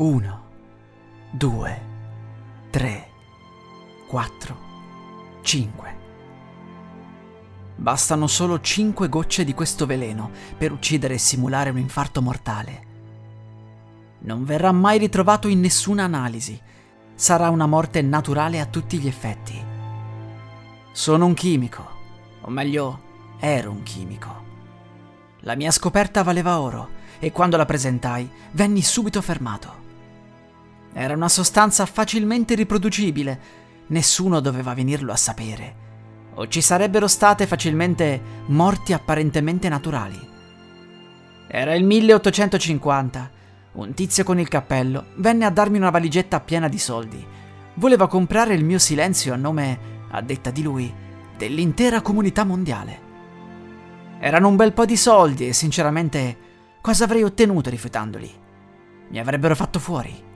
Uno, due, tre, quattro, cinque. Bastano solo cinque gocce di questo veleno per uccidere e simulare un infarto mortale. Non verrà mai ritrovato in nessuna analisi. Sarà una morte naturale a tutti gli effetti. Sono un chimico, o meglio, ero un chimico. La mia scoperta valeva oro e quando la presentai venni subito fermato. Era una sostanza facilmente riproducibile, nessuno doveva venirlo a sapere, o ci sarebbero state facilmente morti apparentemente naturali. Era il 1850. Un tizio con il cappello venne a darmi una valigetta piena di soldi. Voleva comprare il mio silenzio a nome, a detta di lui, dell'intera comunità mondiale. Erano un bel po' di soldi e sinceramente cosa avrei ottenuto rifiutandoli? Mi avrebbero fatto fuori.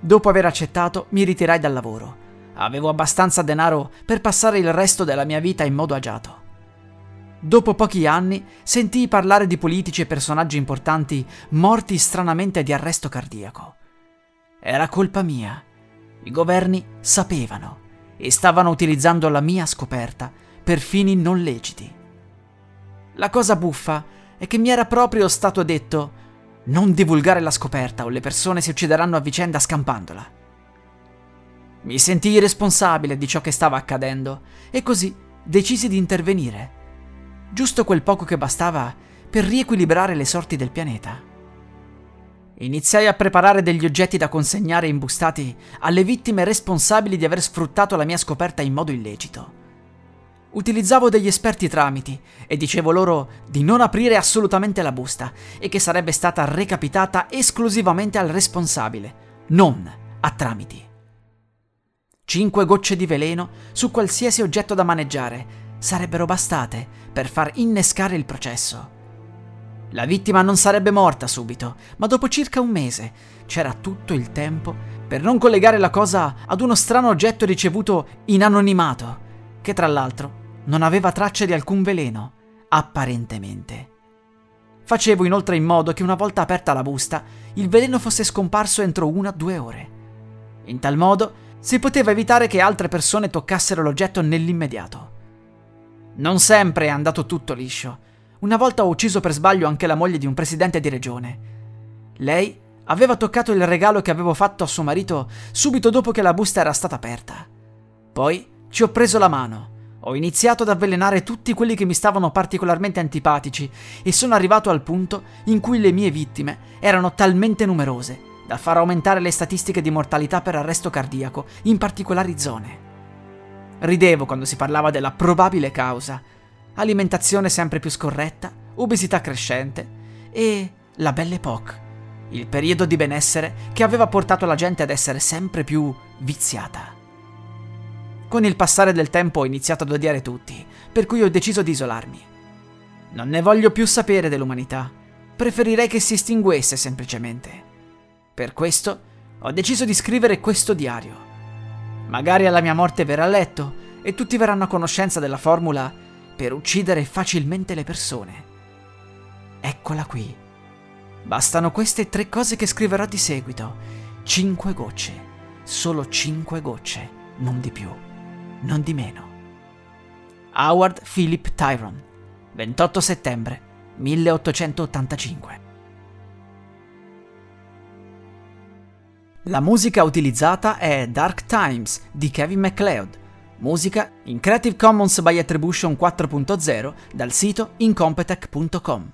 Dopo aver accettato, mi ritirai dal lavoro. Avevo abbastanza denaro per passare il resto della mia vita in modo agiato. Dopo pochi anni sentii parlare di politici e personaggi importanti morti stranamente di arresto cardiaco. Era colpa mia. I governi sapevano e stavano utilizzando la mia scoperta per fini non leciti. La cosa buffa è che mi era proprio stato detto non divulgare la scoperta o le persone si uccideranno a vicenda scampandola. Mi sentii responsabile di ciò che stava accadendo e così decisi di intervenire, giusto quel poco che bastava per riequilibrare le sorti del pianeta. Iniziai a preparare degli oggetti da consegnare imbustati alle vittime responsabili di aver sfruttato la mia scoperta in modo illecito. Utilizzavo degli esperti tramiti e dicevo loro di non aprire assolutamente la busta e che sarebbe stata recapitata esclusivamente al responsabile, non a tramiti. Cinque gocce di veleno su qualsiasi oggetto da maneggiare sarebbero bastate per far innescare il processo. La vittima non sarebbe morta subito, ma dopo circa un mese c'era tutto il tempo per non collegare la cosa ad uno strano oggetto ricevuto in anonimato, che tra l'altro non aveva tracce di alcun veleno, apparentemente. Facevo inoltre in modo che una volta aperta la busta, il veleno fosse scomparso entro una o due ore. In tal modo si poteva evitare che altre persone toccassero l'oggetto nell'immediato. Non sempre è andato tutto liscio. Una volta ho ucciso per sbaglio anche la moglie di un presidente di regione. Lei aveva toccato il regalo che avevo fatto a suo marito subito dopo che la busta era stata aperta. Poi ci ho preso la mano ho iniziato ad avvelenare tutti quelli che mi stavano particolarmente antipatici e sono arrivato al punto in cui le mie vittime erano talmente numerose da far aumentare le statistiche di mortalità per arresto cardiaco in particolari zone. Ridevo quando si parlava della probabile causa, alimentazione sempre più scorretta, obesità crescente e la Belle Époque, il periodo di benessere che aveva portato la gente ad essere sempre più viziata. Con il passare del tempo ho iniziato ad odiare tutti, per cui ho deciso di isolarmi. Non ne voglio più sapere dell'umanità. Preferirei che si estinguesse semplicemente. Per questo ho deciso di scrivere questo diario. Magari alla mia morte verrà letto e tutti verranno a conoscenza della formula per uccidere facilmente le persone. Eccola qui. Bastano queste tre cose che scriverò di seguito. Cinque gocce. Solo cinque gocce, non di più non di meno. Howard Philip Tyrone, 28 settembre 1885. La musica utilizzata è Dark Times di Kevin MacLeod, musica in Creative Commons by Attribution 4.0 dal sito incompetech.com.